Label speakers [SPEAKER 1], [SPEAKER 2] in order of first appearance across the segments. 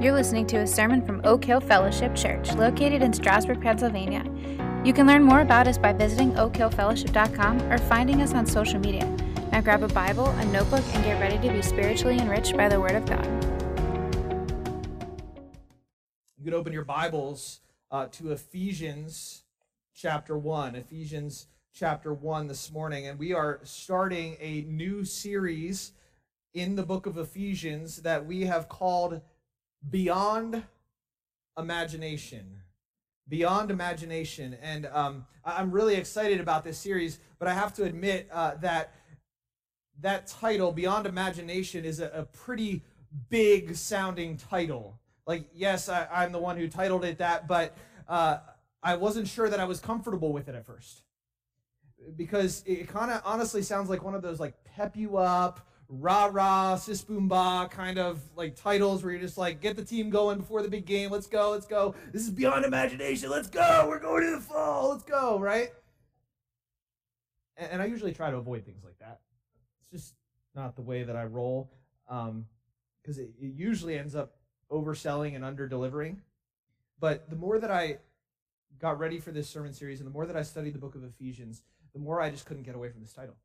[SPEAKER 1] You're listening to a sermon from Oak Hill Fellowship Church, located in Strasburg, Pennsylvania. You can learn more about us by visiting oakhillfellowship.com or finding us on social media. Now grab a Bible, a notebook, and get ready to be spiritually enriched by the Word of God.
[SPEAKER 2] You could open your Bibles uh, to Ephesians chapter 1. Ephesians chapter 1 this morning. And we are starting a new series in the book of Ephesians that we have called beyond imagination. Beyond imagination. And um, i'm really excited about this series but i have to admit uh, that that title beyond imagination is a, a pretty big sounding title. Like yes I, am the one who titled it that but uh, i wasn't sure that i was comfortable with it at first. Because it kind of honestly sounds like one of those like pep you up rah rah, sis boom ba kind of like titles where you're just like, get the team going before the big game. Let's go, let's go. This is beyond imagination. Let's go. We're going to the fall. Let's go, right? And, and I usually try to avoid things like that. It's just not the way that I roll because um, it, it usually ends up overselling and under delivering. But the more that I got ready for this sermon series and the more that I studied the book of Ephesians, the more I just couldn't get away from this title.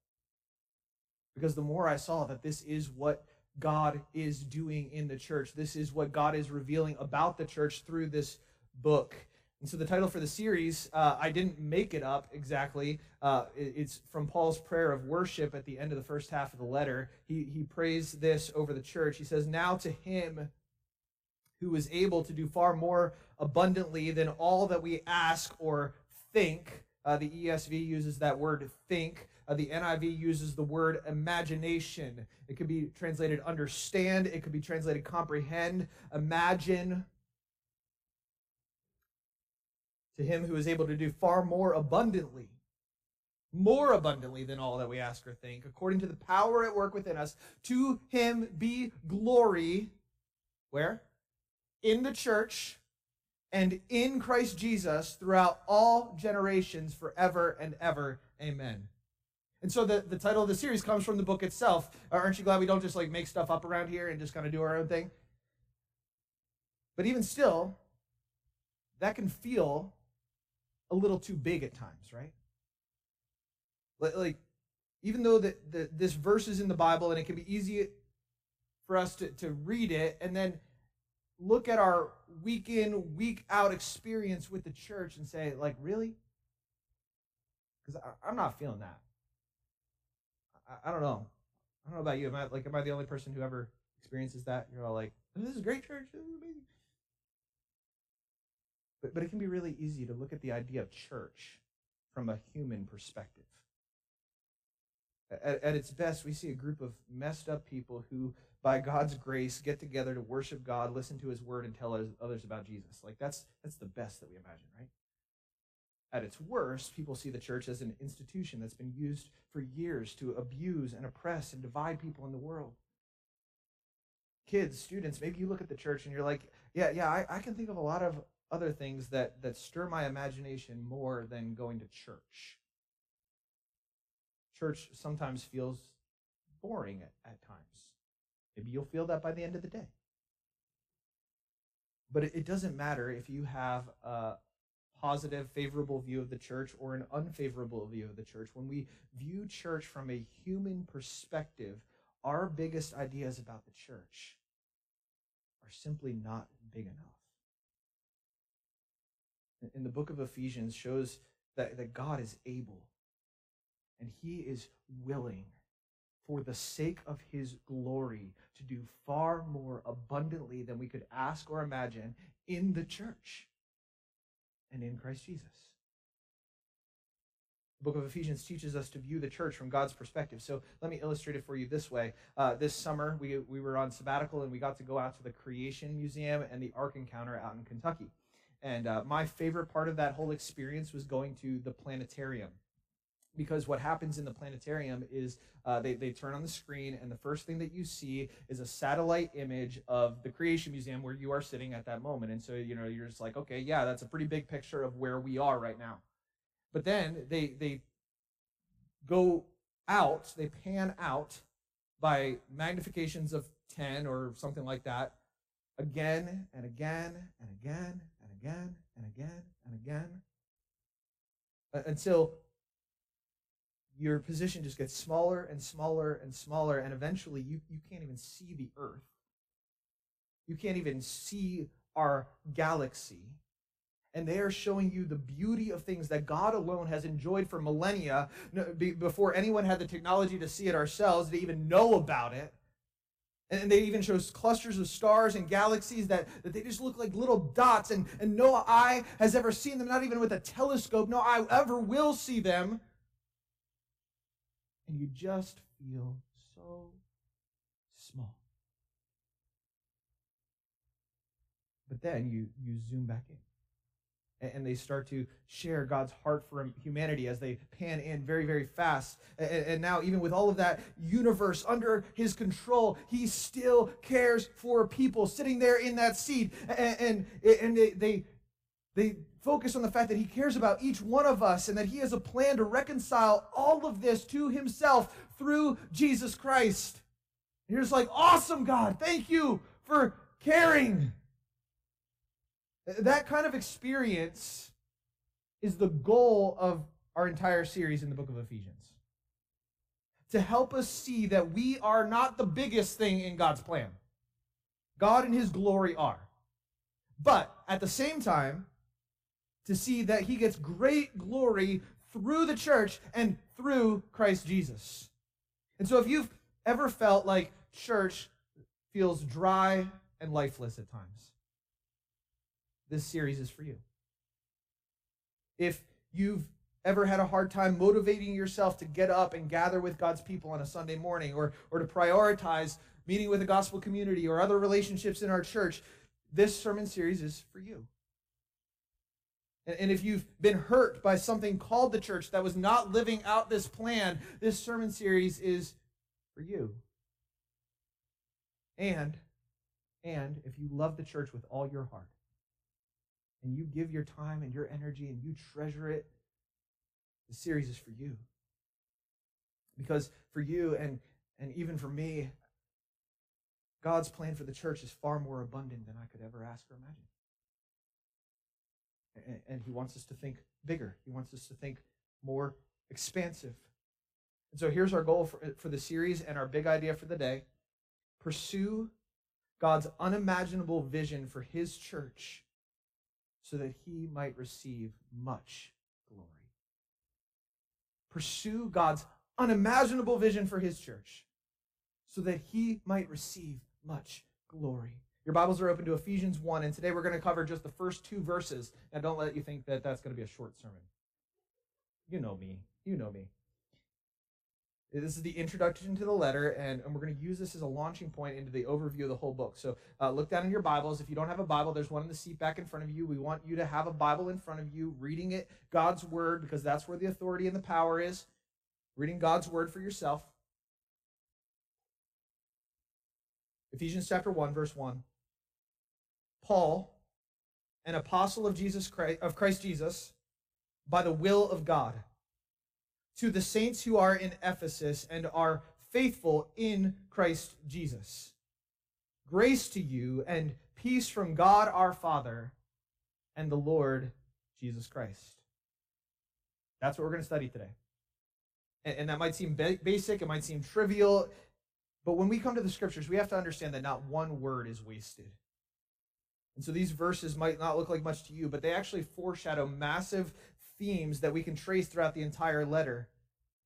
[SPEAKER 2] Because the more I saw that this is what God is doing in the church, this is what God is revealing about the church through this book. And so the title for the series, uh, I didn't make it up exactly. Uh, it's from Paul's prayer of worship at the end of the first half of the letter. He, he prays this over the church. He says, Now to him who is able to do far more abundantly than all that we ask or think. Uh, the ESV uses that word think. Uh, the NIV uses the word imagination. It could be translated understand, it could be translated comprehend, imagine. To him who is able to do far more abundantly, more abundantly than all that we ask or think, according to the power at work within us, to him be glory. Where? In the church and in Christ Jesus throughout all generations, forever and ever. Amen. And so the, the title of the series comes from the book itself. Uh, aren't you glad we don't just like make stuff up around here and just kind of do our own thing? But even still, that can feel a little too big at times, right? Like, even though that this verse is in the Bible and it can be easy for us to, to read it and then look at our week in, week out experience with the church and say, like, really? Because I'm not feeling that. I, I, don't know. I don't know about you. Am I like am I the only person who ever experiences that? You're all like, this is great church. This is amazing. But but it can be really easy to look at the idea of church from a human perspective. At, at its best, we see a group of messed up people who, by God's grace, get together to worship God, listen to His word, and tell others about Jesus. Like that's that's the best that we imagine, right? At its worst, people see the church as an institution that's been used for years to abuse and oppress and divide people in the world. Kids, students, maybe you look at the church and you're like, yeah, yeah, I, I can think of a lot of other things that, that stir my imagination more than going to church. Church sometimes feels boring at, at times. Maybe you'll feel that by the end of the day. But it, it doesn't matter if you have a, positive, favorable view of the church or an unfavorable view of the church. When we view church from a human perspective, our biggest ideas about the church are simply not big enough. In the book of Ephesians shows that, that God is able and he is willing for the sake of his glory to do far more abundantly than we could ask or imagine in the church and in Christ Jesus. The book of Ephesians teaches us to view the church from God's perspective. So let me illustrate it for you this way. Uh, this summer, we, we were on sabbatical and we got to go out to the Creation Museum and the Ark Encounter out in Kentucky. And uh, my favorite part of that whole experience was going to the planetarium because what happens in the planetarium is uh, they, they turn on the screen and the first thing that you see is a satellite image of the creation museum where you are sitting at that moment. And so you know you're just like okay yeah that's a pretty big picture of where we are right now. But then they they go out they pan out by magnifications of 10 or something like that again and again and again and again and again and again until your position just gets smaller and smaller and smaller, and eventually you, you can't even see the earth. You can't even see our galaxy. And they are showing you the beauty of things that God alone has enjoyed for millennia before anyone had the technology to see it ourselves, to even know about it. And they even show clusters of stars and galaxies that, that they just look like little dots, and, and no eye has ever seen them, not even with a telescope. No eye ever will see them and you just feel so small. But then you, you zoom back in and they start to share God's heart for humanity as they pan in very, very fast. And now, even with all of that universe under his control, he still cares for people sitting there in that seat. And, and, they, they focus on the fact that he cares about each one of us and that he has a plan to reconcile all of this to himself through Jesus Christ. And you're just like, awesome, God, thank you for caring. That kind of experience is the goal of our entire series in the book of Ephesians. To help us see that we are not the biggest thing in God's plan. God and his glory are. But at the same time, to see that he gets great glory through the church and through Christ Jesus. And so if you've ever felt like church feels dry and lifeless at times, this series is for you. If you've ever had a hard time motivating yourself to get up and gather with God's people on a Sunday morning or, or to prioritize meeting with a gospel community or other relationships in our church, this sermon series is for you. And if you've been hurt by something called the church that was not living out this plan, this sermon series is for you. And, and if you love the church with all your heart, and you give your time and your energy and you treasure it, the series is for you. Because for you and, and even for me, God's plan for the church is far more abundant than I could ever ask or imagine and he wants us to think bigger. He wants us to think more expansive. And so here's our goal for, uh, for the series and our big idea for the day pursue God's unimaginable vision for his church so that he might receive much glory. Pursue God's unimaginable vision for his church so that he might receive much glory. Your Bibles are open to Ephesians 1, and today we're going to cover just the first two verses. Now, don't let you think that that's going to be a short sermon. You know me. You know me. This is the introduction to the letter, and, and we're going to use this as a launching point into the overview of the whole book. So uh, look down in your Bibles. If you don't have a Bible, there's one in the seat back in front of you. We want you to have a Bible in front of you, reading it, God's Word, because that's where the authority and the power is. Reading God's Word for yourself. Ephesians chapter 1, verse 1. Paul, an apostle of Jesus Christ, of Christ Jesus, by the will of God, to the saints who are in Ephesus and are faithful in Christ Jesus. Grace to you and peace from God our Father and the Lord Jesus Christ. That's what we're going to study today. And, that might seem ba- basic, it might seem trivial, but when we come to the scriptures, we have to understand that not one word is wasted. And so these verses might not look like much to you, but they actually foreshadow massive themes that we can trace throughout the entire letter.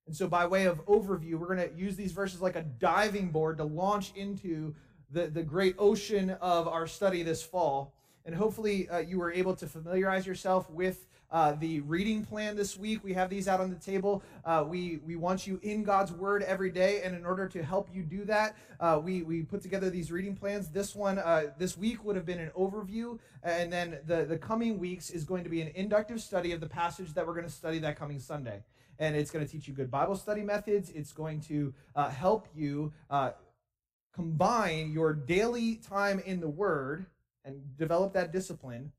[SPEAKER 2] And so, by way of overview, we're going to use these verses like a diving board to launch into the, the great ocean of our study this fall. And hopefully, uh, you were able to familiarize yourself with uh, the reading plan this week. We have these out on the table. Uh, we, we want you in God's Word every day. And in order to help you do that, uh, we, we put together these reading plans. This one, uh, this week would have been an overview. And then the, the coming weeks is going to be an inductive study of the passage that we're going to study that coming Sunday. And it's going to teach you good Bible study methods. It's going to uh, help you uh, combine your daily time in the Word and develop that discipline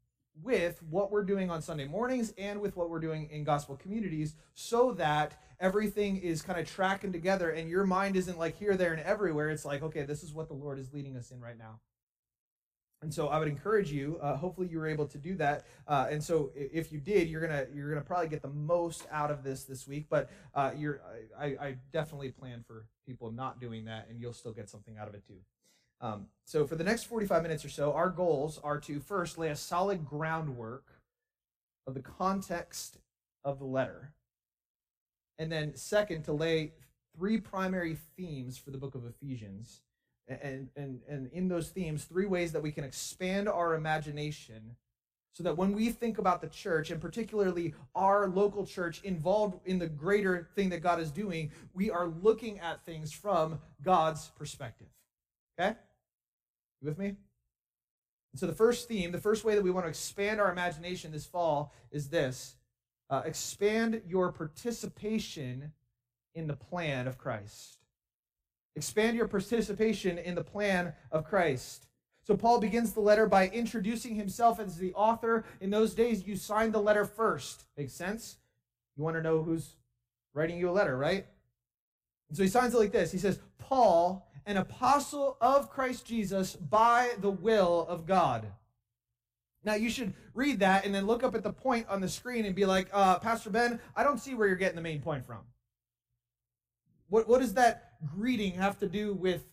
[SPEAKER 2] with what we're doing on Sunday mornings and with what we're doing in gospel communities so that everything is kind of tracking together and your mind isn't like here, there, and everywhere. It's like, okay, this is what the Lord is leading us in right now. And so I would encourage you. Uh, hopefully, you were able to do that. Uh, and so, if you did, you're gonna you're gonna probably get the most out of this this week. But uh, you're I, I definitely plan for people not doing that, and you'll still get something out of it too. Um, so for the next 45 minutes or so, our goals are to first lay a solid groundwork of the context of the letter, and then second to lay three primary themes for the book of Ephesians and, and, and in those themes, three ways that we can expand our imagination so that when we think about the church, and particularly our local church involved in the greater thing that God is doing, we are looking at things from God's perspective. Okay? You with me? And so the first theme, the first way that we want to expand our imagination this fall is this uh, expand your participation in the plan of Christ. Expand your participation in the plan of Christ. So Paul begins the letter by introducing himself as the author. In those days, you signed the letter first. Makes sense? You want to know who's writing you a letter, right? And so he signs it like this. He says, Paul, an apostle of Christ Jesus by the will of God. Now, you should read that and then look up at the point on the screen and be like, uh, Pastor Ben, I don't see where you're getting the main point from. What, what does that greeting have to do with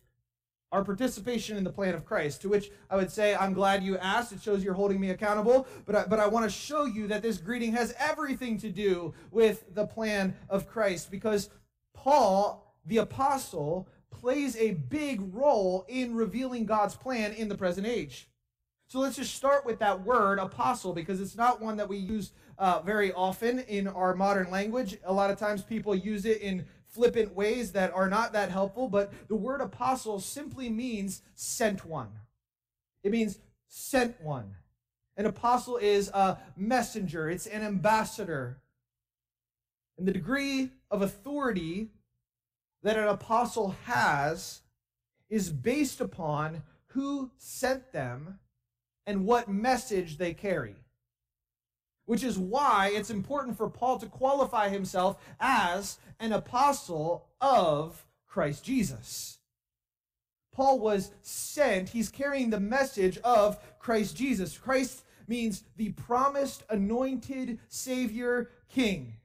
[SPEAKER 2] our participation in the plan of Christ? To which I would say, I'm glad you asked. It shows you're holding me accountable. But I, but I want to show you that this greeting has everything to do with the plan of Christ because Paul, the apostle, plays a big role in revealing God's plan in the present age. So let's just start with that word, apostle, because it's not one that we use uh, very often in our modern language. A lot of times people use it in flippant ways that are not that helpful, but the word apostle simply means sent one. It means sent one. An apostle is a messenger, it's an ambassador. And the degree of authority that an apostle has is based upon who sent them and what message they carry. Which is why it's important for Paul to qualify himself as an apostle of Christ Jesus. Paul was sent, he's carrying the message of Christ Jesus. Christ means the promised anointed Savior King.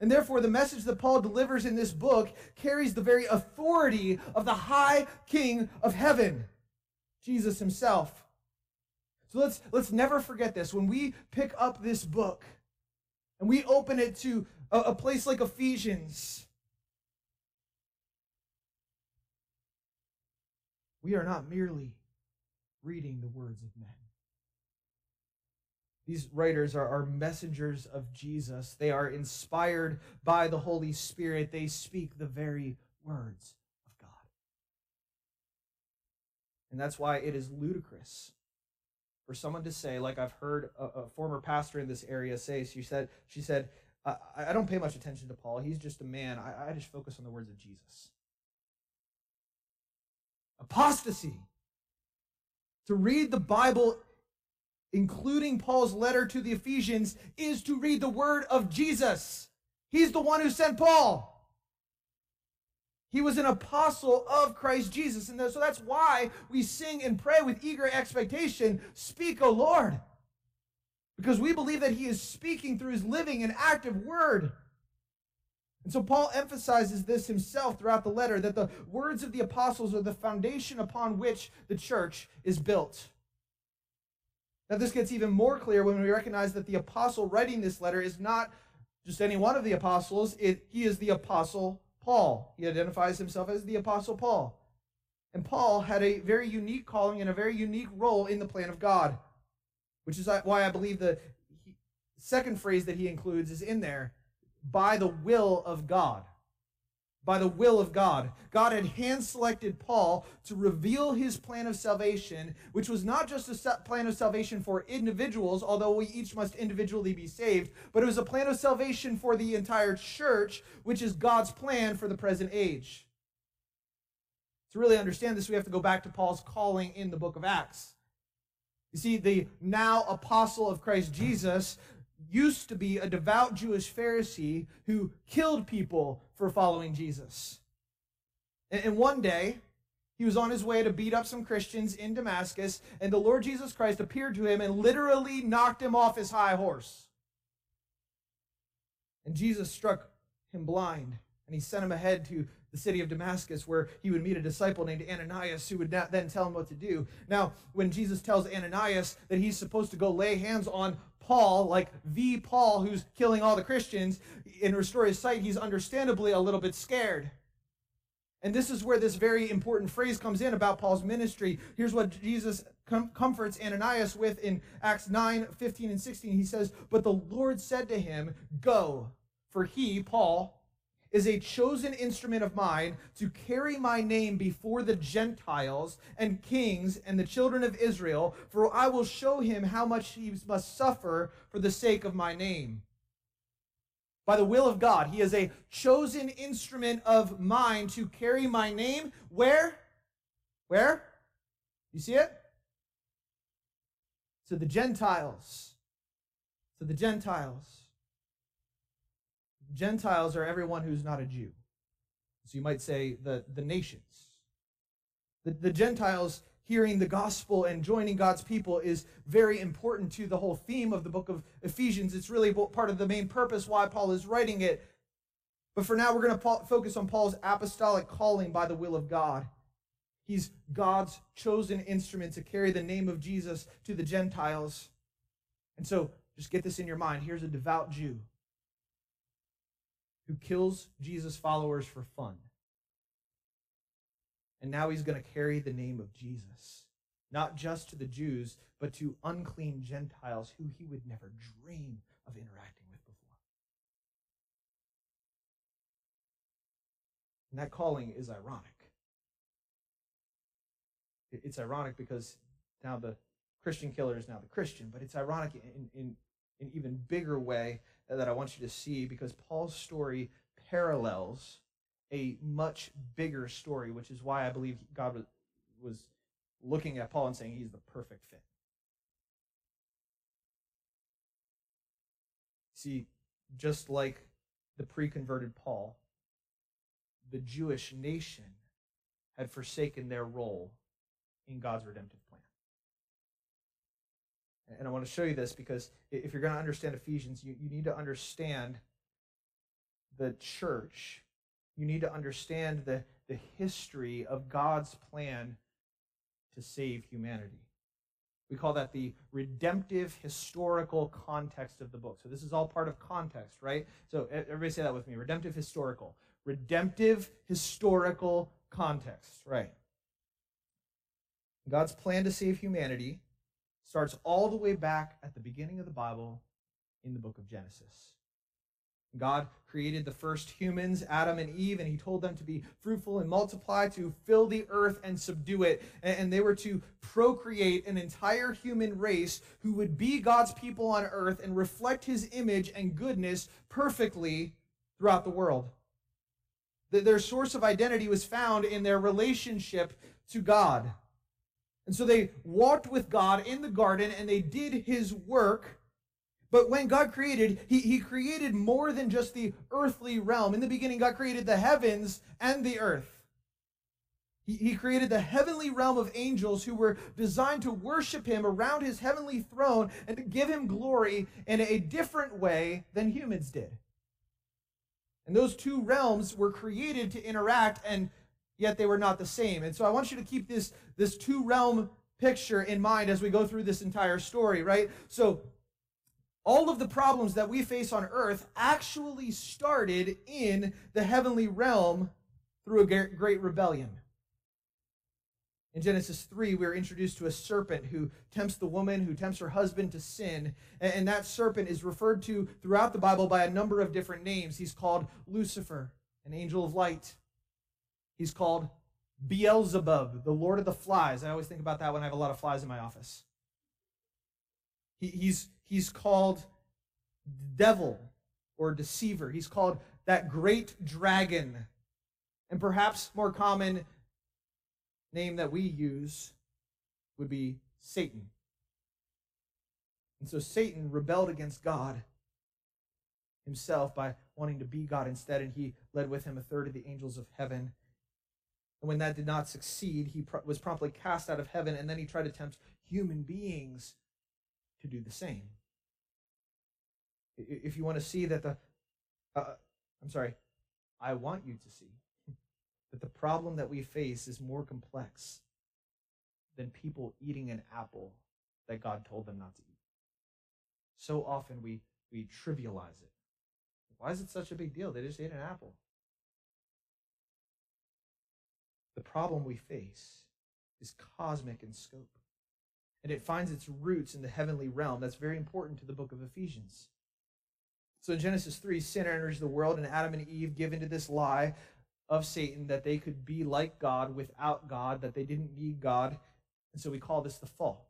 [SPEAKER 2] And therefore, the message that Paul delivers in this book carries the very authority of the high King of heaven, Jesus himself. So let's, let's never forget this. When we pick up this book and we open it to a, a place like Ephesians, we are not merely reading the words of men. These writers are, are messengers of Jesus. They are inspired by the Holy Spirit. They speak the very words of God. And that's why it is ludicrous for someone to say, like I've heard a, a former pastor in this area say, she said, she said, I, I don't pay much attention to Paul. He's just a man. I, I just focus on the words of Jesus. Apostasy. To read the Bible, including Paul's letter to the Ephesians, is to read the word of Jesus. He's the one who sent Paul. He was an apostle of Christ Jesus. And so that's why we sing and pray with eager expectation Speak, O Lord. Because we believe that he is speaking through his living and active word. And so Paul emphasizes this himself throughout the letter that the words of the apostles are the foundation upon which the church is built. Now, this gets even more clear when we recognize that the apostle writing this letter is not just any one of the apostles, it, he is the apostle Paul. He identifies himself as the Apostle Paul. And Paul had a very unique calling and a very unique role in the plan of God, which is why I believe the second phrase that he includes is in there by the will of God by the will of God. God had hand selected Paul to reveal his plan of salvation, which was not just a plan of salvation for individuals, although we each must individually be saved, but it was a plan of salvation for the entire church, which is God's plan for the present age. To really understand this, we have to go back to Paul's calling in the book of Acts. You see, the now apostle of Christ Jesus used to be a devout Jewish Pharisee who killed people for following Jesus. And one day, He was on his way to beat up some Christians in Damascus, and the Lord Jesus Christ appeared to him and literally knocked him off his high horse. And Jesus struck him blind, and he sent him ahead to the city of Damascus, where he would meet a disciple named Ananias who would then tell him what to do. Now, when Jesus tells Ananias that he's supposed to go lay hands on Paul, like the Paul who's killing all the Christians, and restore his sight, he's understandably a little bit scared. And this is where this very important phrase comes in about Paul's ministry. Here's what Jesus com- comforts Ananias with in Acts 9 15 and 16. He says, But the Lord said to him, Go, for he, Paul, is a chosen instrument of mine to carry my name before the Gentiles and kings and the children of Israel, for I will show him how much he must suffer for the sake of my name by the will of God. He is a chosen instrument of mine to carry my name. Where? Where? You see it? To the Gentiles. To the Gentiles. Gentiles are everyone who's not a Jew. So you might say the, the nations. The, the Gentiles hearing the gospel and joining God's people is very important to the whole theme of the book of Ephesians. It's really part of the main purpose why Paul is writing it. But for now, we're going to focus on Paul's apostolic calling by the will of God. He's God's chosen instrument to carry the name of Jesus to the Gentiles. And so, just get this in your mind. Here's a devout Jew who kills Jesus' followers for fun. And now he's going to carry the name of Jesus, not just to the Jews, but to unclean Gentiles who he would never dream of interacting with before. And that calling is ironic. It's ironic because now the Christian killer is now the Christian, but it's ironic in, in, in even bigger way that I want you to see because Paul's story parallels a much bigger story, which is why I believe God was looking at Paul and saying he's the perfect fit. See, just like the pre converted Paul, the Jewish nation had forsaken their role in God's redemptive. And I want to show you this because if you're going to understand Ephesians, you, you need to understand the church you need to understand the, the history of God's plan to save humanity. We call that the redemptive historical context of the book. So this is all part of context, right? So everybody say that with me. Redemptive historical. Redemptive historical context, right? God's plan to save humanity starts all the way back at the beginning of the Bible in the book of Genesis. God created the first humans, Adam and Eve, and he told them to be fruitful and multiply, to fill the earth and subdue it. And they were to procreate an entire human race who would be God's people on earth and reflect his image and goodness perfectly throughout the world. Their source of identity was found in their relationship to God. And so they walked with God in the garden and they did his work but when God created, he, he created more than just the earthly realm. In the beginning, God created the heavens and the earth. He, he created the heavenly realm of angels who were designed to worship him around his heavenly throne and to give him glory in a different way than humans did. And those two realms were created to interact, and yet they were not the same. And so I want you to keep this, this two realm picture in mind as we go through this entire story, right? So all of the problems that we face on earth actually started in the heavenly realm through a great rebellion. In Genesis 3, we are introduced to a serpent who tempts the woman, who tempts her husband to sin. And that serpent is referred to throughout the Bible by a number of different names. He's called Lucifer, an angel of light. He's called Beelzebub, the Lord of the Flies. I always think about that when I have a lot of flies in my office. He, he's He's called devil or deceiver. He's called that great dragon. And perhaps more common name that we use would be Satan. And so Satan rebelled against God himself by wanting to be God instead, and he led with him a third of the angels of heaven. And when that did not succeed, he was promptly cast out of heaven, and then he tried to tempt human beings to do the same. If you want to see that the, uh, I'm sorry, I want you to see that the problem that we face is more complex than people eating an apple that God told them not to eat. So often we, we trivialize it. Why is it such a big deal? They just ate an apple. The problem we face is cosmic in scope, and it finds its roots in the heavenly realm. That's very important to the book of Ephesians. So in Genesis 3, sin enters the world, and Adam and Eve give into this lie of Satan that they could be like God without God, that they didn't need God. And so we call this the fall.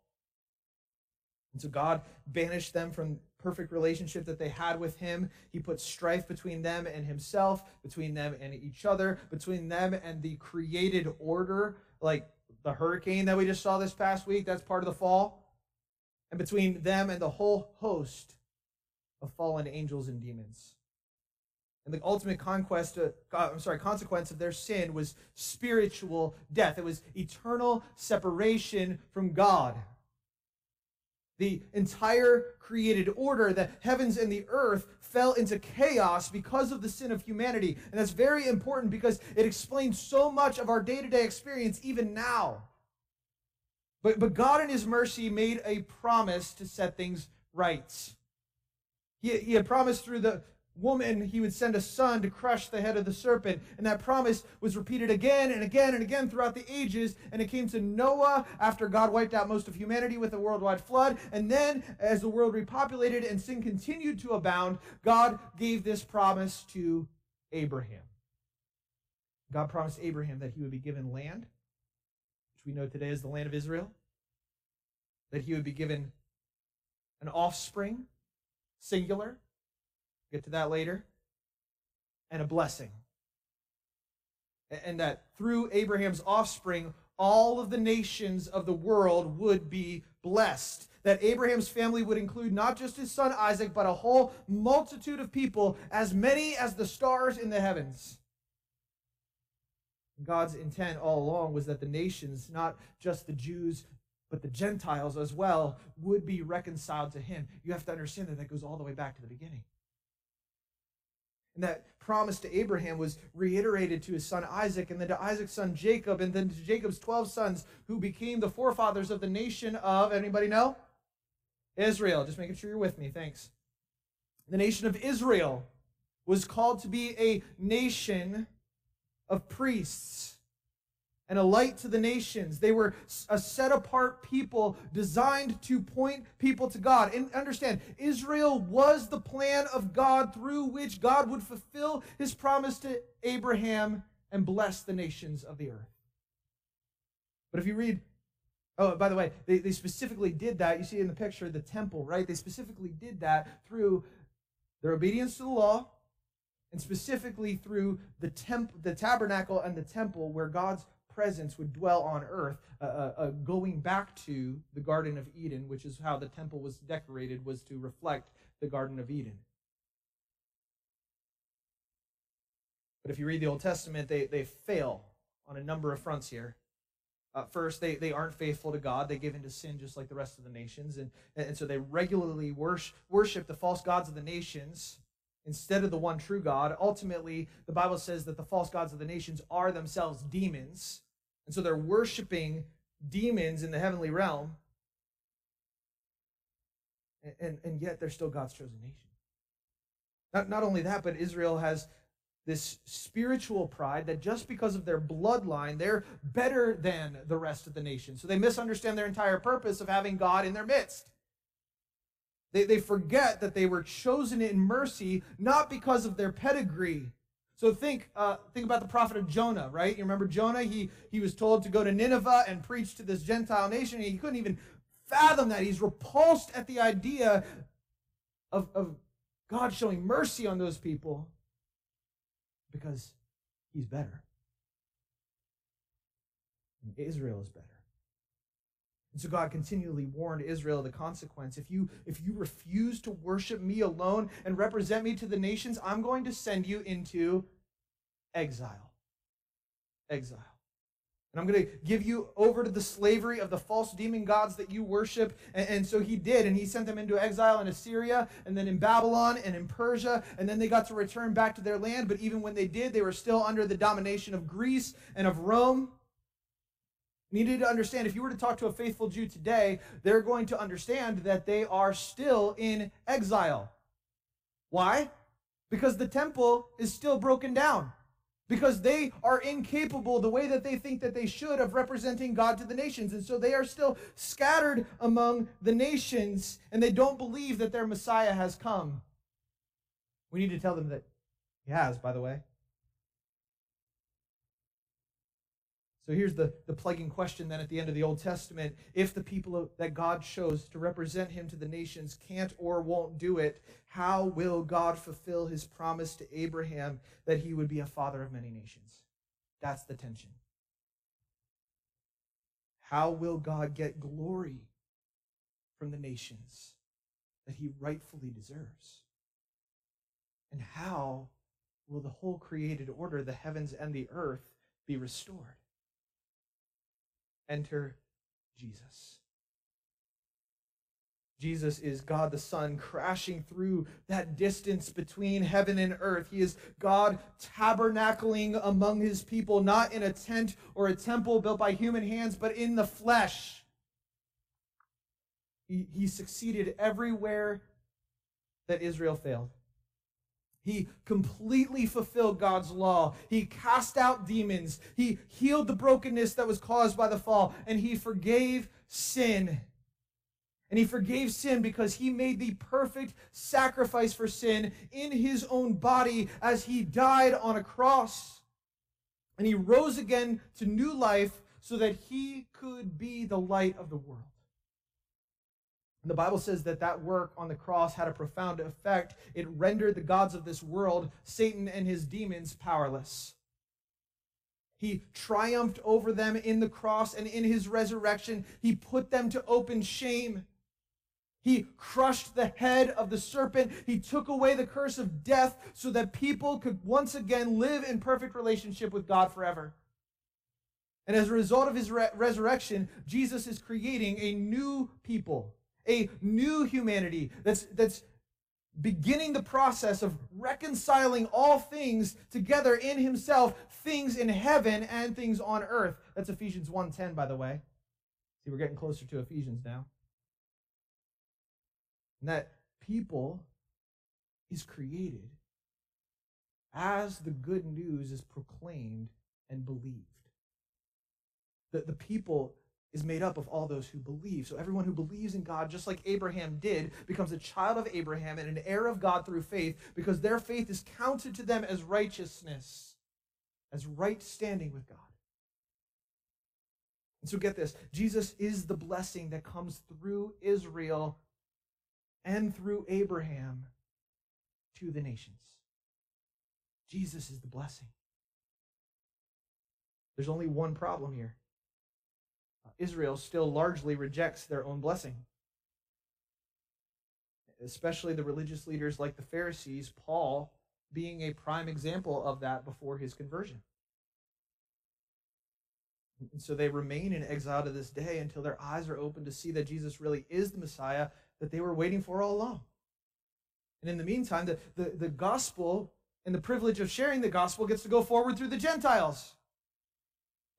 [SPEAKER 2] And so God banished them from perfect relationship that they had with him. He put strife between them and himself, between them and each other, between them and the created order, like the hurricane that we just saw this past week, that's part of the fall. And between them and the whole host of fallen angels and demons. And the ultimate conquest, uh, I'm sorry, consequence of their sin was spiritual death. It was eternal separation from God. The entire created order, the heavens and the earth, fell into chaos because of the sin of humanity. And that's very important because it explains so much of our day to day experience, even now. But, but God, in His mercy, made a promise to set things right. He, he had promised through the, woman, he would send a son to crush the head of the serpent. And that promise was repeated again and again and again throughout the ages. And it came to Noah after God wiped out most of humanity with a worldwide flood. And then, as the world repopulated and sin continued to abound, God gave this promise to Abraham. God promised Abraham that he would be given land, which we know today is the land of Israel, that he would be given an offspring, singular Get to that later. And a blessing. And that through Abraham's offspring, all of the nations of the world would be blessed. That Abraham's family would include not just his son Isaac, but a whole multitude of people, as many as the stars in the heavens. God's intent all along was that the nations, not just the Jews, but the Gentiles as well, would be reconciled to him. You have to understand that that goes all the way back to the beginning. And that promise to Abraham was reiterated to his son Isaac, and then to Isaac's son Jacob, and then to Jacob's 12 sons, who became the forefathers of the nation of, anybody know? Israel. Just making sure you're with me. Thanks. The nation of Israel was called to be a nation of priests and a light to the nations. They were a set apart people designed to point people to God. And understand, Israel was the plan of God through which God would fulfill his promise to Abraham and bless the nations of the earth. But if you read, oh, by the way, they, they specifically did that. You see in the picture the temple, right? They specifically did that through their obedience to the law and specifically through the temp, the tabernacle and the temple where God's presence would dwell on earth, uh, uh, uh, going back to the Garden of Eden, which is how the temple was decorated, was to reflect the Garden of Eden. But if you read the Old Testament, they, they fail on a number of fronts here. Uh, first, they, they aren't faithful to God. They give into sin just like the rest of the nations. And, and so they regularly worship, worship the false gods of the nations instead of the one true God. Ultimately, the Bible says that the false gods of the nations are themselves demons. And so they're worshiping demons in the heavenly realm. And, and, and yet they're still God's chosen nation. Not, not only that, but Israel has this spiritual pride that just because of their bloodline, they're better than the rest of the nation. So they misunderstand their entire purpose of having God in their midst. They, they forget that they were chosen in mercy not because of their pedigree, so think, uh, think about the prophet of Jonah, right? You remember Jonah? He, he was told to go to Nineveh and preach to this Gentile nation. and He couldn't even fathom that. He's repulsed at the idea of, of God showing mercy on those people because he's better. And Israel is better. And so God continually warned Israel of the consequence. If you if you refuse to worship me alone and represent me to the nations, I'm going to send you into exile. Exile. And I'm going to give you over to the slavery of the false demon gods that you worship. And, and, so he did. And he sent them into exile in Assyria, and then in Babylon, and in Persia. And then they got to return back to their land. But even when they did, they were still under the domination of Greece and of Rome. Needed to understand if you were to talk to a faithful Jew today, they're going to understand that they are still in exile. Why? Because the temple is still broken down because they are incapable the way that they think that they should of representing God to the nations. And so they are still scattered among the nations and they don't believe that their Messiah has come. We need to tell them that he has, by the way. So here's the, the plaguing question then at the end of the Old Testament. If the people that God chose to represent him to the nations can't or won't do it, how will God fulfill his promise to Abraham that he would be a father of many nations? That's the tension. How will God get glory from the nations that he rightfully deserves? And how will the whole created order, the heavens and the earth, be restored? Enter Jesus. Jesus is God the Son crashing through that distance between heaven and earth. He is God tabernacling among his people, not in a tent or a temple built by human hands, but in the flesh. He, he succeeded everywhere that Israel failed. He completely fulfilled God's law. He cast out demons. He healed the brokenness that was caused by the fall. And he forgave sin. And he forgave sin because he made the perfect sacrifice for sin in his own body as he died on a cross. And he rose again to new life so that he could be the light of the world. And the Bible says that that work on the cross had a profound effect. It rendered the gods of this world, Satan and his demons, powerless. He triumphed over them in the cross and in his resurrection. He put them to open shame. He crushed the head of the serpent. He took away the curse of death so that people could once again live in perfect relationship with God forever. And as a result of his re- resurrection, Jesus is creating a new people a new humanity that's, that's beginning the process of reconciling all things together in himself, things in heaven and things on earth. That's Ephesians 1:10 by the way. See, we're getting closer to Ephesians now. And that people is created as the good news is proclaimed and believed. That the people is made up of all those who believe. So everyone who believes in God, just like Abraham did, becomes a child of Abraham and an heir of God through faith because their faith is counted to them as righteousness, as right standing with God. And so get this Jesus is the blessing that comes through Israel and through Abraham to the nations. Jesus is the blessing. There's only one problem here. Israel still largely rejects their own blessing. Especially the religious leaders like the Pharisees, Paul being a prime example of that before his conversion. And so they remain in exile to this day until their eyes are open to see that Jesus really is the Messiah that they were waiting for all along. And in the meantime, the, the, the gospel and the privilege of sharing the gospel gets to go forward through the Gentiles.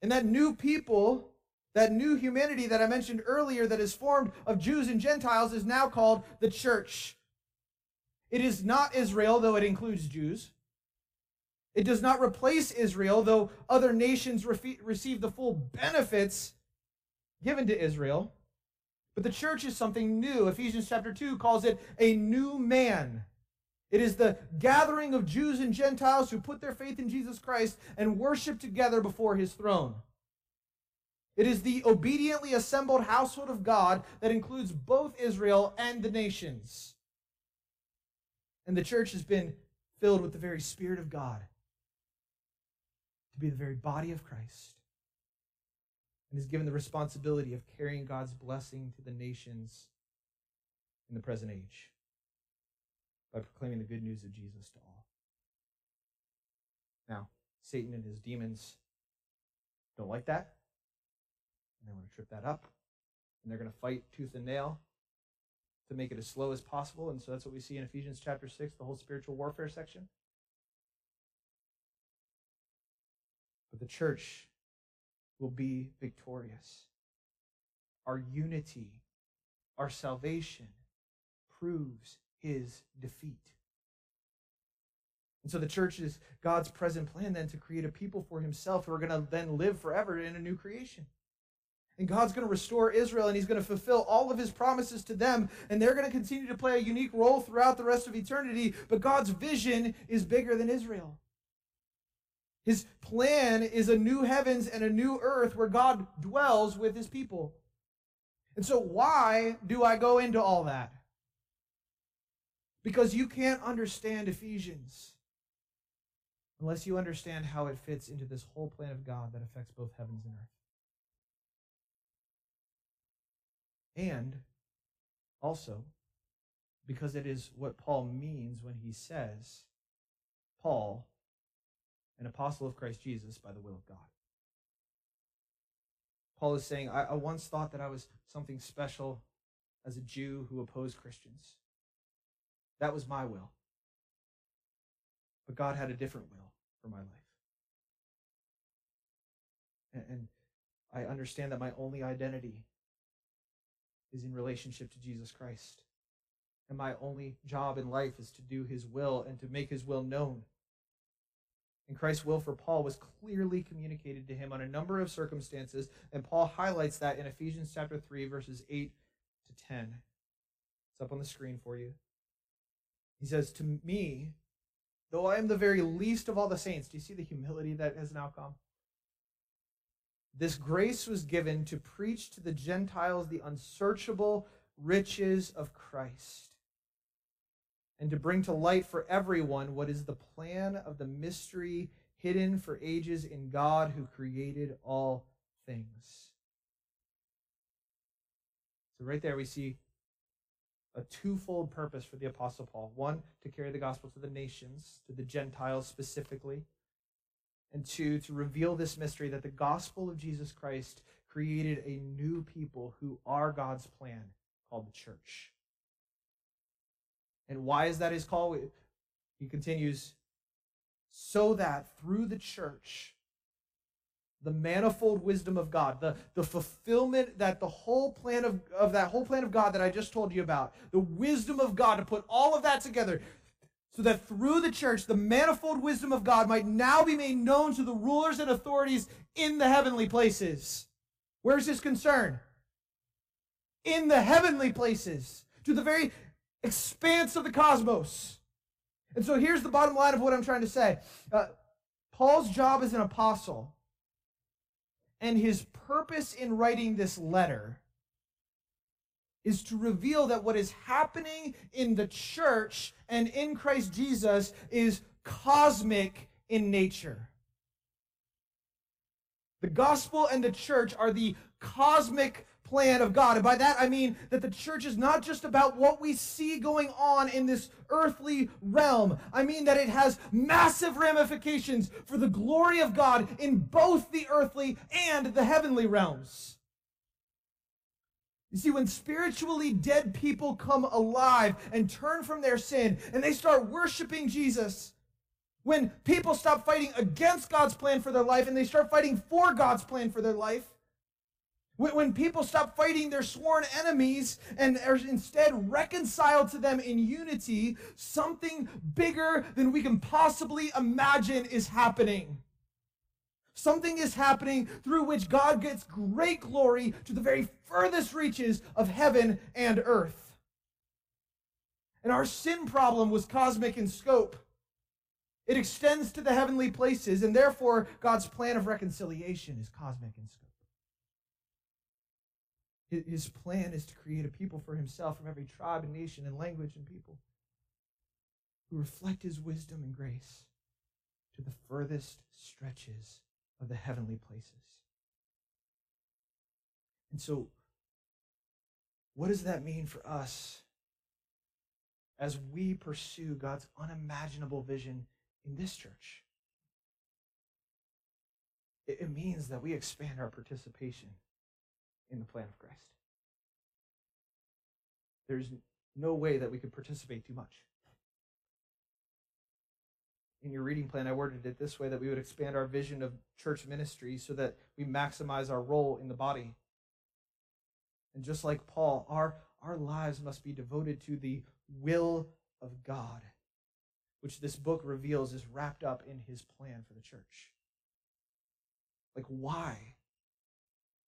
[SPEAKER 2] And that new people that new humanity that I mentioned earlier that is formed of Jews and Gentiles is now called the church. It is not Israel, though it includes Jews. It does not replace Israel, though other nations re- receive the full benefits given to Israel. But the church is something new. Ephesians chapter 2 calls it a new man. It is the gathering of Jews and Gentiles who put their faith in Jesus Christ and worship together before his throne. It is the obediently assembled household of God that includes both Israel and the nations. And the church has been filled with the very Spirit of God to be the very body of Christ and is given the responsibility of carrying God's blessing to the nations in the present age by proclaiming the good news of Jesus to all. Now, Satan and his demons don't like that. And they want to trip that up. And they're going to fight tooth and nail to make it as slow as possible. And so that's what we see in Ephesians chapter 6, the whole spiritual warfare section. But the church will be victorious. Our unity, our salvation proves his defeat. And so the church is God's present plan then to create a people for himself who are going to then live forever in a new creation. And God's going to restore Israel and he's going to fulfill all of his promises to them. And they're going to continue to play a unique role throughout the rest of eternity. But God's vision is bigger than Israel. His plan is a new heavens and a new earth where God dwells with his people. And so, why do I go into all that? Because you can't understand Ephesians unless you understand how it fits into this whole plan of God that affects both heavens and earth. And also, because it is what Paul means when he says, Paul, an apostle of Christ Jesus by the will of God. Paul is saying, I, I, once thought that I was something special as a Jew who opposed Christians. That was my will. But God had a different will for my life. And, and I understand that my only identity is in relationship to Jesus Christ. And my only job in life is to do his will and to make his will known. And Christ's will for Paul was clearly communicated to him on a number of circumstances, and Paul highlights that in Ephesians chapter 3 verses 8 to 10. It's up on the screen for you. He says, "To me, though I am the very least of all the saints, do you see the humility that has now come? This grace was given to preach to the Gentiles the unsearchable riches of Christ and to bring to light for everyone what is the plan of the mystery hidden for ages in God who created all things. So, right there, we see a twofold purpose for the Apostle Paul one, to carry the gospel to the nations, to the Gentiles specifically, and two, to reveal this mystery that the gospel of Jesus Christ created a new people who are God's plan called the church. And why is that his call? He continues, so that through the church, the manifold wisdom of God, the, the fulfillment that the whole plan of, of that whole plan of God that I just told you about, the wisdom of God to put all of that together, so that through the church, the manifold wisdom of God might now be made known to the rulers and authorities in the heavenly places. Where's his concern? In the heavenly places, to the very expanse of the cosmos. And so here's the bottom line of what I'm trying to say uh, Paul's job as an apostle and his purpose in writing this letter is to reveal that what is happening in the church and in Christ Jesus is cosmic in nature. The gospel and the church are the cosmic plan of God. And by that I mean that the church is not just about what we see going on in this earthly realm. I mean that it has massive ramifications for the glory of God in both the earthly and the heavenly realms. You see, when spiritually dead people come alive and turn from their sin and they start worshiping Jesus, when people stop fighting against God's plan for their life and they start fighting for God's plan for their life, when people stop fighting their sworn enemies and are instead reconciled to them in unity, something bigger than we can possibly imagine is happening. Something is happening through which God gets great glory to the very furthest reaches of heaven and earth. And our sin problem was cosmic in scope. It extends to the heavenly places, and therefore God's plan of reconciliation is cosmic in scope. His plan is to create a people for himself from every tribe and nation and language and people who reflect his wisdom and grace to the furthest stretches of the heavenly places. And so, what does that mean for us as we pursue God's unimaginable vision in this church? It means that we expand our participation in the plan of Christ. There's no way that we could participate too much. In your reading plan, I worded it this way that we would expand our vision of church ministry so that we maximize our role in the body. And just like Paul, our, our lives must be devoted to the will of God, which this book reveals is wrapped up in his plan for the church. Like, why?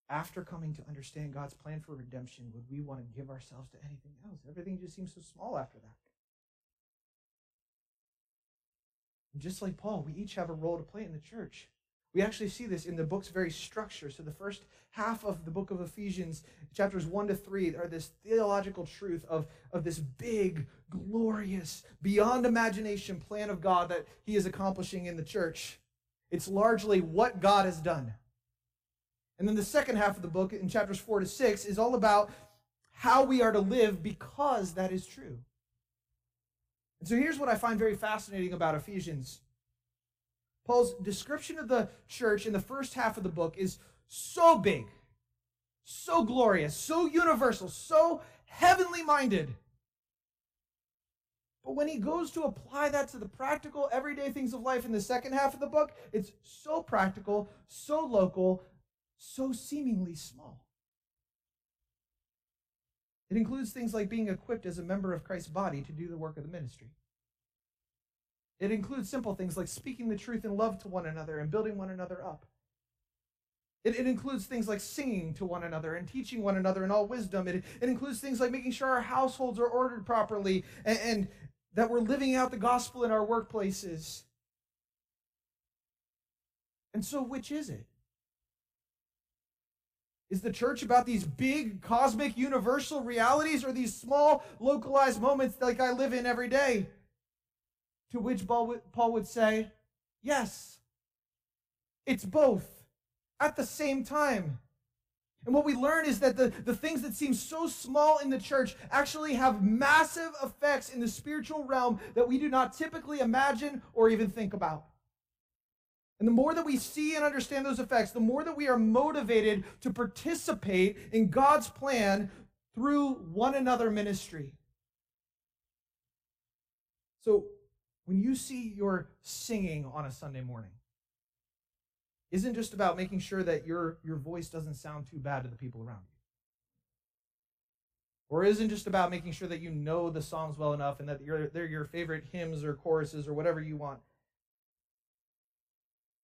[SPEAKER 2] After coming to understand God's plan for redemption, would we want to give ourselves to anything else? Everything just seems so small after that. And just like Paul, we each have a role to play in the church. We actually see this in the book's very structure. So, the first half of the book of Ephesians, chapters 1 to 3, are this theological truth of, of this big, glorious, beyond imagination plan of God that He is accomplishing in the church. It's largely what God has done. And then the second half of the book, in chapters 4 to 6, is all about how we are to live because that is true. And so here's what I find very fascinating about Ephesians. Paul's description of the church in the first half of the book is so big, so glorious, so universal, so heavenly minded. But when he goes to apply that to the practical, everyday things of life in the second half of the book, it's so practical, so local, so seemingly small. It includes things like being equipped as a member of Christ's body to do the work of the ministry. It includes simple things like speaking the truth in love to one another and building one another up. It, it, includes things like singing to one another and teaching one another in all wisdom. It, it includes things like making sure our households are ordered properly and, and that we're living out the gospel in our workplaces. And so, which is it? Is the church about these big, cosmic, universal realities or these small, localized moments like I live in every day? To which Paul would say, yes, it's both at the same time. And what we learn is that the, the things that seem so small in the church actually have massive effects in the spiritual realm that we do not typically imagine or even think about. And the more that we see and understand those effects, the more that we are motivated to participate in God's plan through one another ministry. So, when you see your singing on a Sunday morning, isn't just about making sure that your, your voice doesn't sound too bad to the people around you. Or isn't just about making sure that you know the songs well enough and that they're your favorite hymns or choruses or whatever you want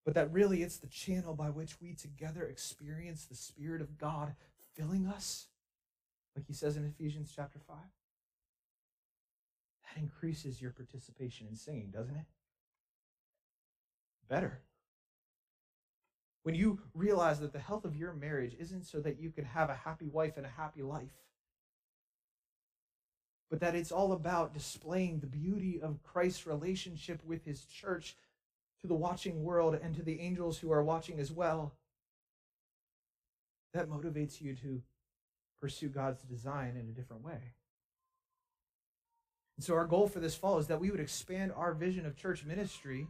[SPEAKER 2] but that really it's the channel by which we together experience the Spirit of God filling us, like he says in Ephesians chapter 5. That increases your participation in singing, doesn't it? Better. When you realize that the health of your marriage isn't so that you can have a happy wife and a happy life, but that it's all about displaying the beauty of Christ's relationship with his church to the watching world and to the angels who are watching as well. That motivates you to pursue God's design in a different way. And so, our goal for this fall is that we would expand our vision of church ministry,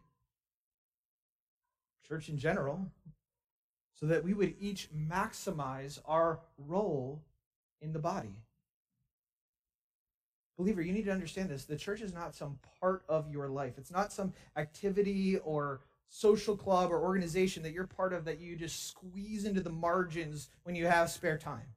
[SPEAKER 2] church in general, so that we would each maximize our role in the body. Believer, you need to understand this. The church is not some part of your life. It's not some activity or social club or organization that you're part of that you just squeeze into the margins when you have spare time.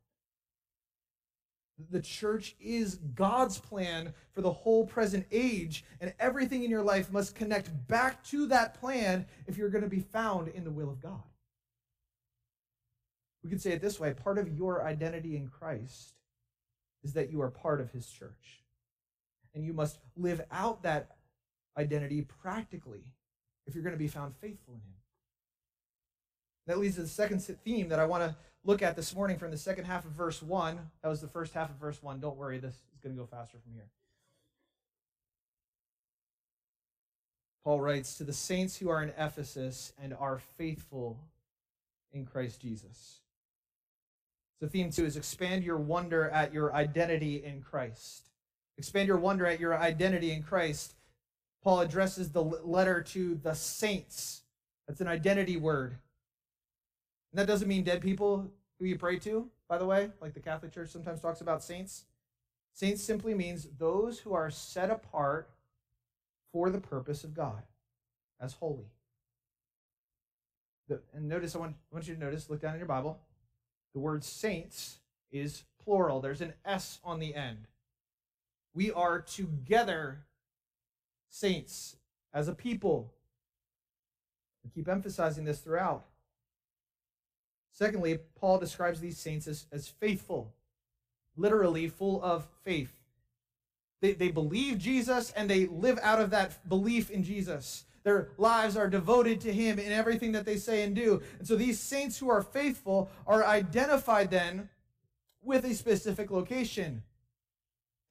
[SPEAKER 2] The church is God's plan for the whole present age, and everything in your life must connect back to that plan if you're going to be found in the will of God. We could say it this way part of your identity in Christ is that you are part of his church and you must live out that identity practically if you're going to be found faithful in Him. That leads to the second theme that I want to look at this morning from the second half of verse 1. That was the first half of verse 1. Don't worry, this is going to go faster from here. Paul writes to the saints who are in Ephesus and are faithful in Christ Jesus. So, theme two is expand your wonder at your identity in Christ. Expand your wonder at your identity in Christ. Paul addresses the letter to the saints. That's an identity word. And that doesn't mean dead people who you pray to. by the way, like the Catholic Church sometimes talks about saints? Saints simply means those who are set apart for the purpose of God as holy. The, and notice, I want, I want you to notice, look down in your Bible. The word saints is plural, there's an S on the end. We are together saints as a people. I keep emphasizing this throughout. Secondly, Paul describes these saints as, as faithful, literally full of faith. They, they believe Jesus and they live out of that belief in Jesus. Their lives are devoted to Him in everything that they say and do. And so these saints who are faithful are identified then with a specific location.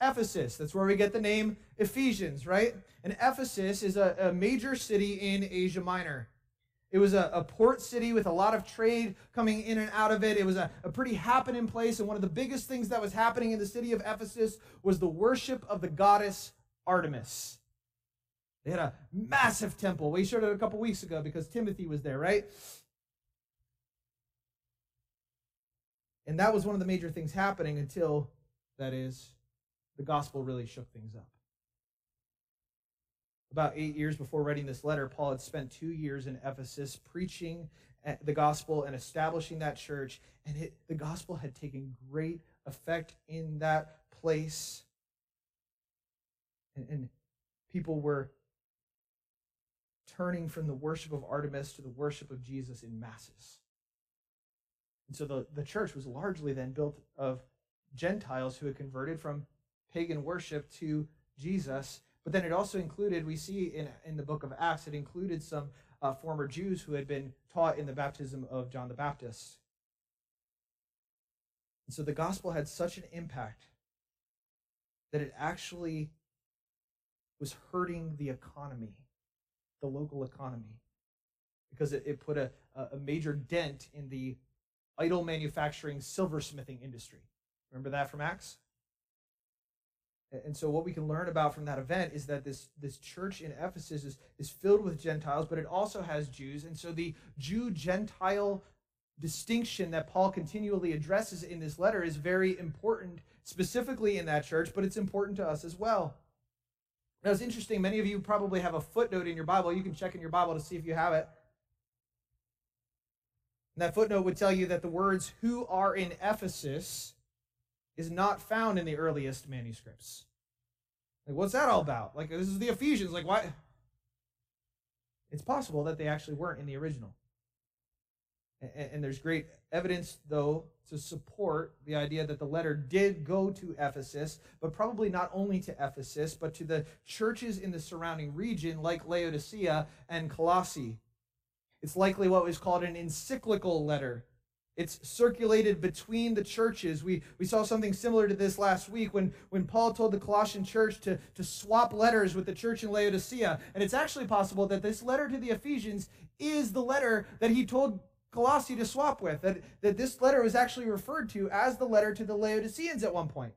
[SPEAKER 2] Ephesus, that's where we get the name Ephesians, right? And Ephesus is a, a major city in Asia Minor. It was a, a, port city with a lot of trade coming in and out of it. It was a, a pretty happening place. And one of the biggest things that was happening in the city of Ephesus was the worship of the goddess Artemis. They had a massive temple. We showed it a couple weeks ago because Timothy was there, right? And that was one of the major things happening until, that is, the gospel really shook things up. About eight years before writing this letter, Paul had spent two years in Ephesus preaching eh, the gospel and establishing that church, and it, the gospel had taken great effect in that place. And, and people were turning from the worship of Artemis to the worship of Jesus in masses. And so the, the church was largely then built of Gentiles who had converted from pagan worship to Jesus. But then it also included, we see in, in the book of Acts, it included some uh, former Jews who had been taught in the baptism of John the Baptist. And so the gospel had such an impact that it actually was hurting the economy the local economy because it, it put a, a major dent in the idol manufacturing silversmithing industry. Remember that from Acts? And so what we can learn about from that event is that this, this church in Ephesus is, is filled with Gentiles, but it also has Jews. And so the Jew-Gentile distinction that Paul continually addresses in this letter is very important, specifically in that church, but it's important to us as well. Now, it's interesting. Many of you probably have a footnote in your Bible. You can check in your Bible to see if you have it. And that footnote would tell you that the words who are in Ephesus is not found in the earliest manuscripts. Like, what's that all about? Like, this is the Ephesians. Like, why? It's possible that they actually weren't in the original. And, and there's great evidence, though, to support the idea that the letter did go to Ephesus, but probably not only to Ephesus, but to the churches in the surrounding region, like Laodicea and Colossae. It's likely what was called an encyclical letter. It's circulated between the churches. We, we saw something similar to this last week when, when Paul told the Colossian church to, to swap letters with the church in Laodicea. And it's actually possible that this letter to the Ephesians is the letter that he told Colossae to swap with. That, that this letter was actually referred to as the letter to the Laodiceans at one point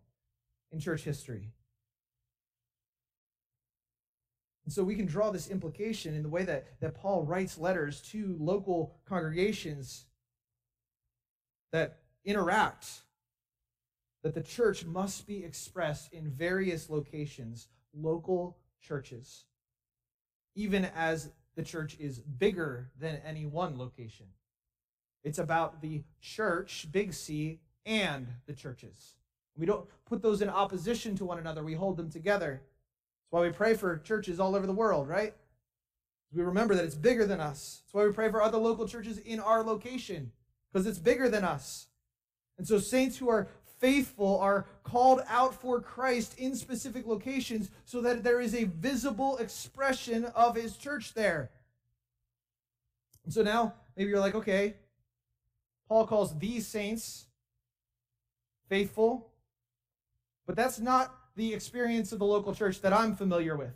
[SPEAKER 2] in church history. And so we can draw this implication in the way that, that Paul writes letters to local congregations that interact, that the church must be expressed in various locations, local churches, even as the church is bigger than any one location. It's about the church, big C, and the churches. We don't put those in opposition to one another, we hold them together. That's why we pray for churches all over the world, right? We remember that it's bigger than us. That's why we pray for other local churches in our location, because it's bigger than us. And so, saints who are faithful are called out for Christ in specific locations so that there is a visible expression of his church there. And so now, maybe you're like, okay, Paul calls these saints faithful, but that's not the experience of the local church that I'm familiar with.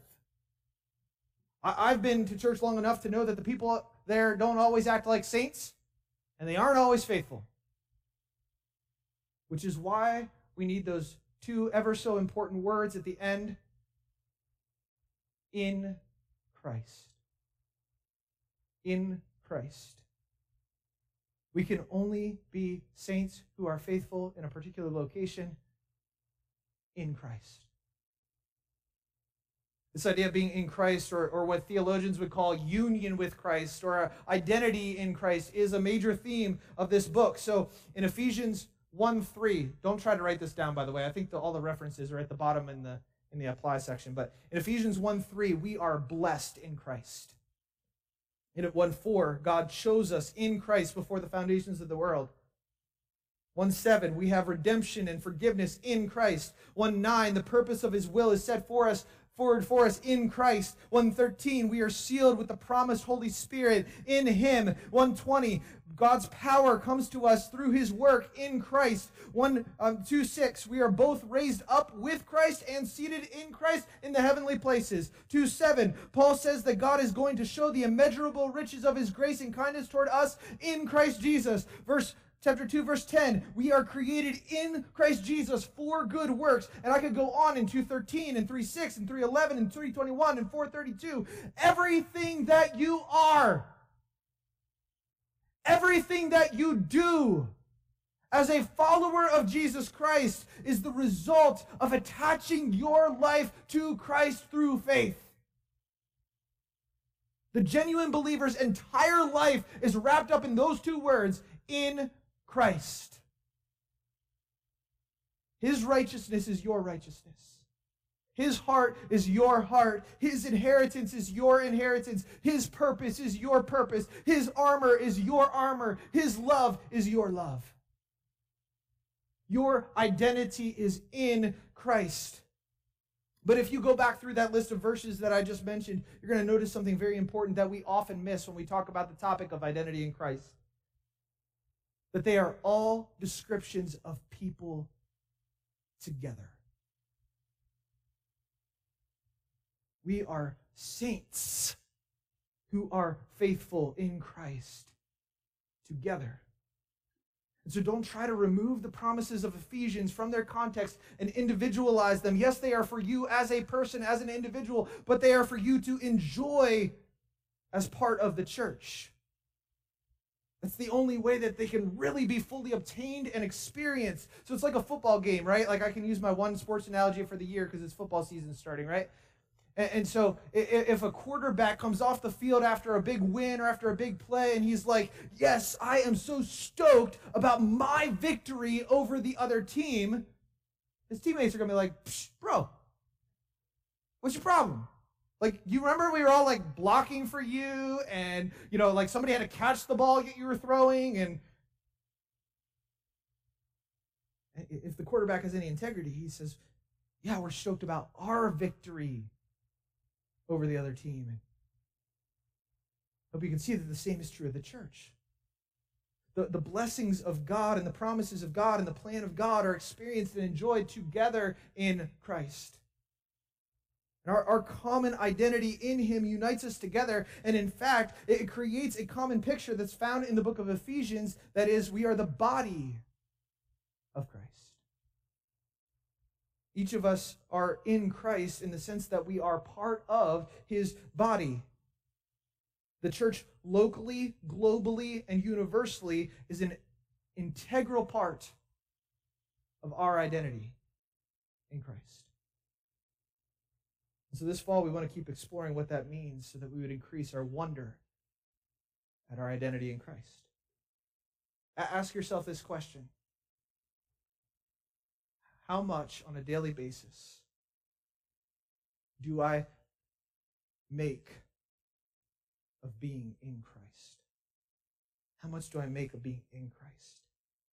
[SPEAKER 2] I- have been to church long enough to know that the people there don't always act like saints, and they aren't always faithful. Which is why we need those two ever so important words at the end in Christ. In Christ. We can only be saints who are faithful in a particular location in Christ. This idea of being in Christ, or, or what theologians would call union with Christ, or identity in Christ, is a major theme of this book. So in Ephesians 1 3, don't try to write this down, by the way. I think the, all the references are at the bottom in the, in the apply section. But in Ephesians 1 3, we are blessed in Christ. In 1 4, God chose us in Christ before the foundations of the world. 1 7, we have redemption and forgiveness in Christ. 1 9, the purpose of his will is set for us forward for us in Christ. 113, we are sealed with the promised Holy Spirit in Him. 120, God's power comes to us through His work in Christ. 1 um, 2 6, we are both raised up with Christ and seated in Christ in the heavenly places. 2 7, Paul says that God is going to show the immeasurable riches of His grace and kindness toward us in Christ Jesus. Verse chapter 2 verse 10 we are created in christ jesus for good works. And i could go on in 213 and 36 and 311 and 321 and 432 everything that you are everything that you do as a follower of jesus christ is the result of attaching your life to christ through faith. The genuine believer's entire life is wrapped up in those two words in Christ. His righteousness is your righteousness. His heart is your heart. His inheritance is your inheritance. His purpose is your purpose. His armor is your armor. His love is your love. Your identity is in Christ. But if you go back through that list of verses that I just mentioned, you're going to notice something very important that we often miss when we talk about the topic of identity in Christ that they are all descriptions of people together. We are saints who are faithful in Christ together. And so don't try to remove the promises of Ephesians from their context and individualize them. Yes, they are for you as a person, as an individual, but they are for you to enjoy as part of the church. That's the only way that they can really be fully obtained and experienced. So it's like a football game, right? Like I can use my one sports analogy for the year because it's football season starting, right? And, and so if a quarterback comes off the field after a big win or after a big play and he's like, Yes, I am so stoked about my victory over the other team, his teammates are going to be like, Bro, what's your problem? Like, you remember we were all like blocking for you, and you know, like somebody had to catch the ball that you were throwing, and if the quarterback has any integrity, he says, "Yeah, we're stoked about our victory over the other team." And hope you can see that the same is true of the church. The, the blessings of God and the promises of God and the plan of God are experienced and enjoyed together in Christ. And our, our common identity in him unites us together. And in fact, it creates a common picture that's found in the book of Ephesians that is, we are the body of Christ. Each of us are in Christ in the sense that we are part of his body. The church, locally, globally, and universally, is an integral part of our identity in Christ. So this fall, we want to keep exploring what that means so that we would increase our wonder at our identity in Christ. ask yourself this question How much on a daily basis do I make of being in Christ? How much do I make of being in Christ?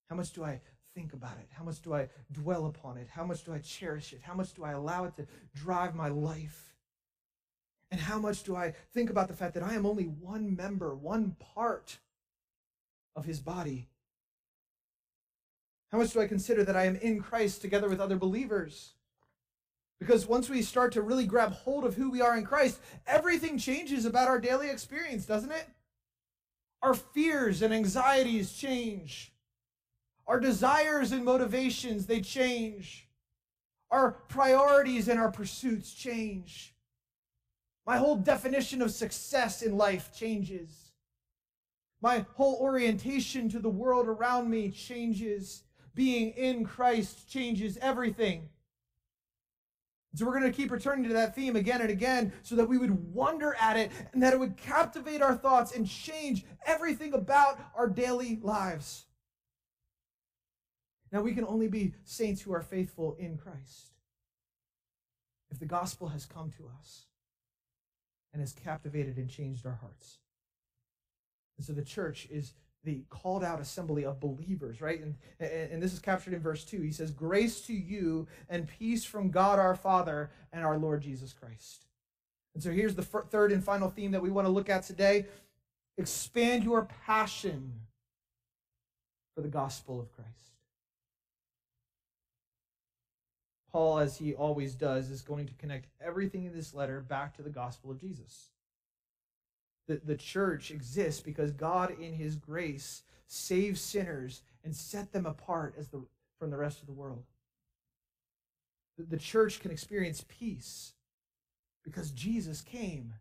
[SPEAKER 2] How much do I think about it? How much do I dwell upon it? How much do I cherish it? How much do I allow it to drive my life? And how much do I think about the fact that I am only one member, one part of his body? How much do I consider that I am in Christ together with other believers? Because once we start to really grab hold of who we are in Christ, everything changes about our daily experience, doesn't it? Our fears and anxieties change. Our desires and motivations, they change. Our priorities and our pursuits change. My whole definition of success in life changes. My whole orientation to the world around me changes. Being in Christ changes everything. So we're going to keep returning to that theme again and again so that we would wonder at it and that it would captivate our thoughts and change everything about our daily lives. Now, we can only be saints who are faithful in Christ if the gospel has come to us and has captivated and changed our hearts. And so the church is the called out assembly of believers, right? And, and this is captured in verse 2. He says, Grace to you and peace from God our Father and our Lord Jesus Christ. And so here's the third and final theme that we want to look at today expand your passion for the gospel of Christ. Paul, as he always does, is going to connect everything in this letter back to the gospel of Jesus. The, the church exists because God, in his grace, saves sinners and set them apart as the, from the rest of the world. The, the church can experience peace because Jesus came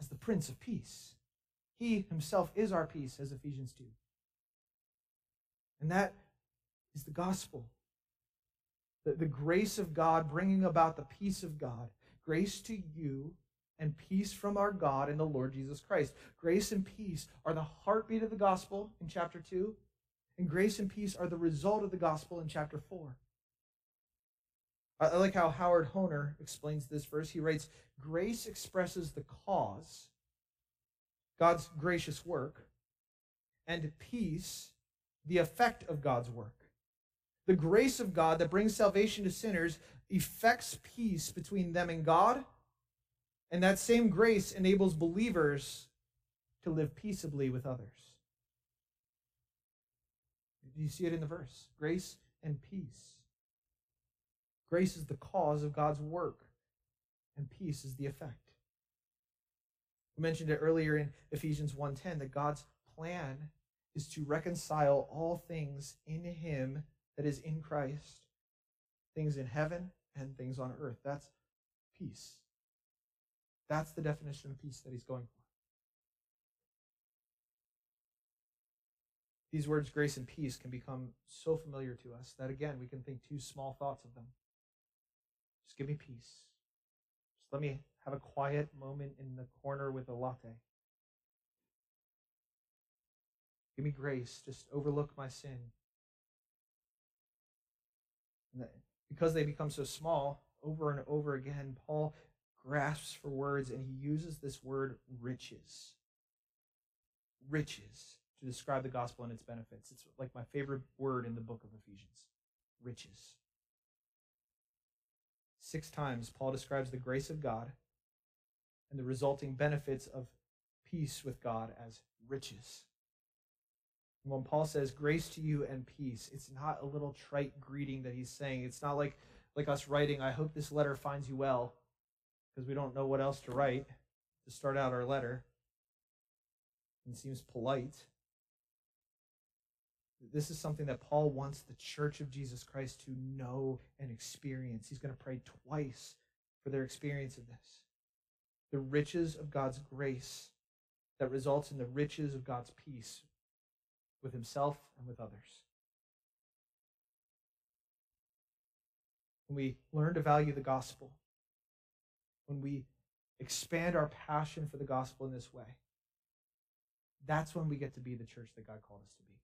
[SPEAKER 2] as the Prince of Peace. He himself is our peace, as Ephesians 2. And that is the gospel the, the grace of God bringing about the peace of God. Grace to you and peace from our God and the Lord Jesus Christ. Grace and peace are the heartbeat of the gospel in chapter 2, and grace and peace are the result of the gospel in chapter 4. I like how Howard Hoehner explains this verse. He writes, Grace expresses the cause, God's gracious work, and peace, the effect of God's work. The grace of God that brings salvation to sinners effects peace between them and God, and that same grace enables believers to live peaceably with others. Do you see it in the verse? Grace and peace. Grace is the cause of God's work, and peace is the effect. We mentioned it earlier in Ephesians 1:10 that God's plan is to reconcile all things in him that is in Christ, things in heaven and things on earth. That's peace. That's the definition of peace that he's going for. These words, grace and peace, can become so familiar to us that, again, we can think two small thoughts of them. Just give me peace. Just let me have a quiet moment in the corner with a latte. Give me grace. Just overlook my sin. Because they become so small, over and over again, Paul grasps for words and he uses this word riches. Riches to describe the gospel and its benefits. It's like my favorite word in the book of Ephesians riches. Six times, Paul describes the grace of God and the resulting benefits of peace with God as riches. When Paul says grace to you and peace, it's not a little trite greeting that he's saying. It's not like like us writing, I hope this letter finds you well, because we don't know what else to write to start out our letter. It seems polite. This is something that Paul wants the church of Jesus Christ to know and experience. He's going to pray twice for their experience of this. The riches of God's grace that results in the riches of God's peace with himself and with others. When we learn to value the gospel, when we expand our passion for the gospel in this way, that's when we get to be the church that God called us to be.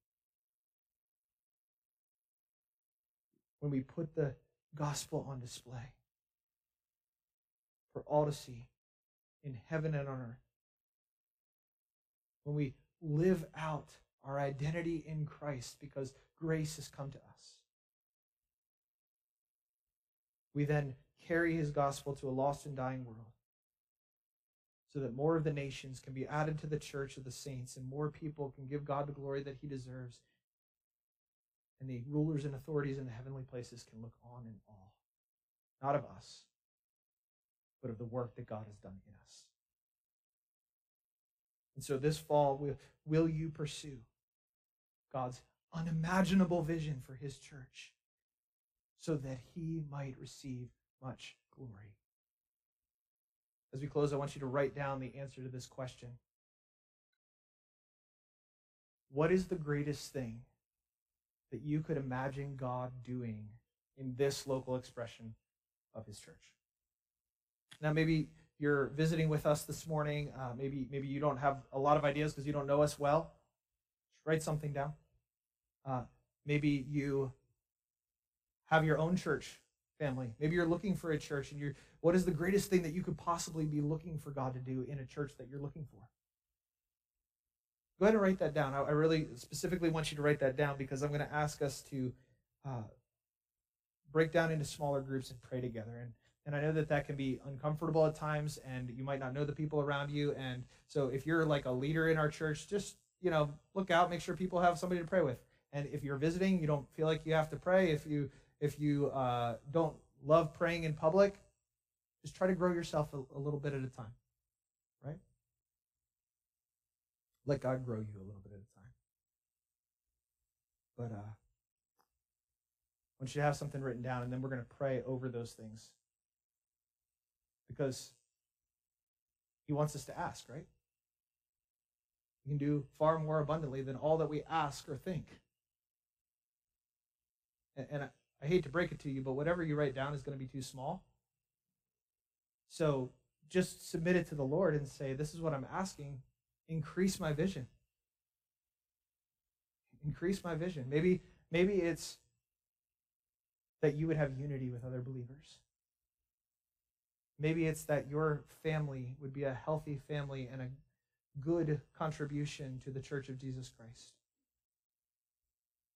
[SPEAKER 2] When we put the gospel on display for all to see in heaven and on earth. When we live out our identity in Christ because grace has come to us. We then carry his gospel to a lost and dying world so that more of the nations can be added to the church of the saints and more people can give God the glory that he deserves. And the rulers and authorities in the heavenly places can look on in awe, not of us, but of the work that God has done in us. And so this fall, will, will you pursue God's unimaginable vision for his church so that he might receive much glory. As we close, I want you to write down the answer to this question what is the greatest thing that you could imagine God doing in this local expression of his church? Now, maybe you're visiting with us this morning. Uh, maybe, maybe you don't have a lot of ideas because you don't know us well. Just write something down. Uh, maybe you have your own church family. Maybe you're looking for a church and you're what is the greatest thing that you could possibly be looking for God to do in a church that you're looking for? Go ahead and write that down. I, I really specifically want you to write that down because I'm going to ask us to uh, break down into smaller groups and pray together. And and I know that that can be uncomfortable at times, and you might not know the people around you. And so, if you're like a leader in our church, just you know, look out, make sure people have somebody to pray with. And if you're visiting, you don't feel like you have to pray. If you if you uh, don't love praying in public, just try to grow yourself a, a little bit at a time, right? Let God grow you a little bit at a time. But uh, I want you to have something written down, and then we're going to pray over those things because He wants us to ask, right? He can do far more abundantly than all that we ask or think. And, and I, I hate to break it to you, but whatever you write down is going to be too small. So just submit it to the Lord and say, This is what I'm asking. Increase my vision. Increase my vision. Maybe, maybe it's that you would have unity with other believers. Maybe it's that your family would be a healthy family and a good contribution to the church of Jesus Christ.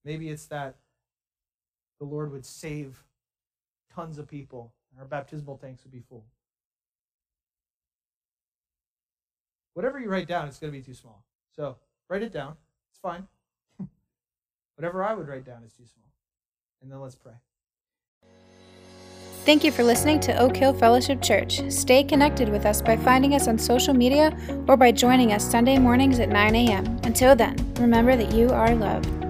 [SPEAKER 2] Maybe it's that the Lord would save tons of people. Our baptismal tanks would be full. Whatever you write down, it's going to be too small. So write it down. It's fine. Whatever I would write down is too small. And then let's pray.
[SPEAKER 1] Thank you for listening to Oak Hill Fellowship Church. Stay connected with us by finding us on social media or by joining us Sunday mornings at 9 a.m. Until then, remember that you are loved.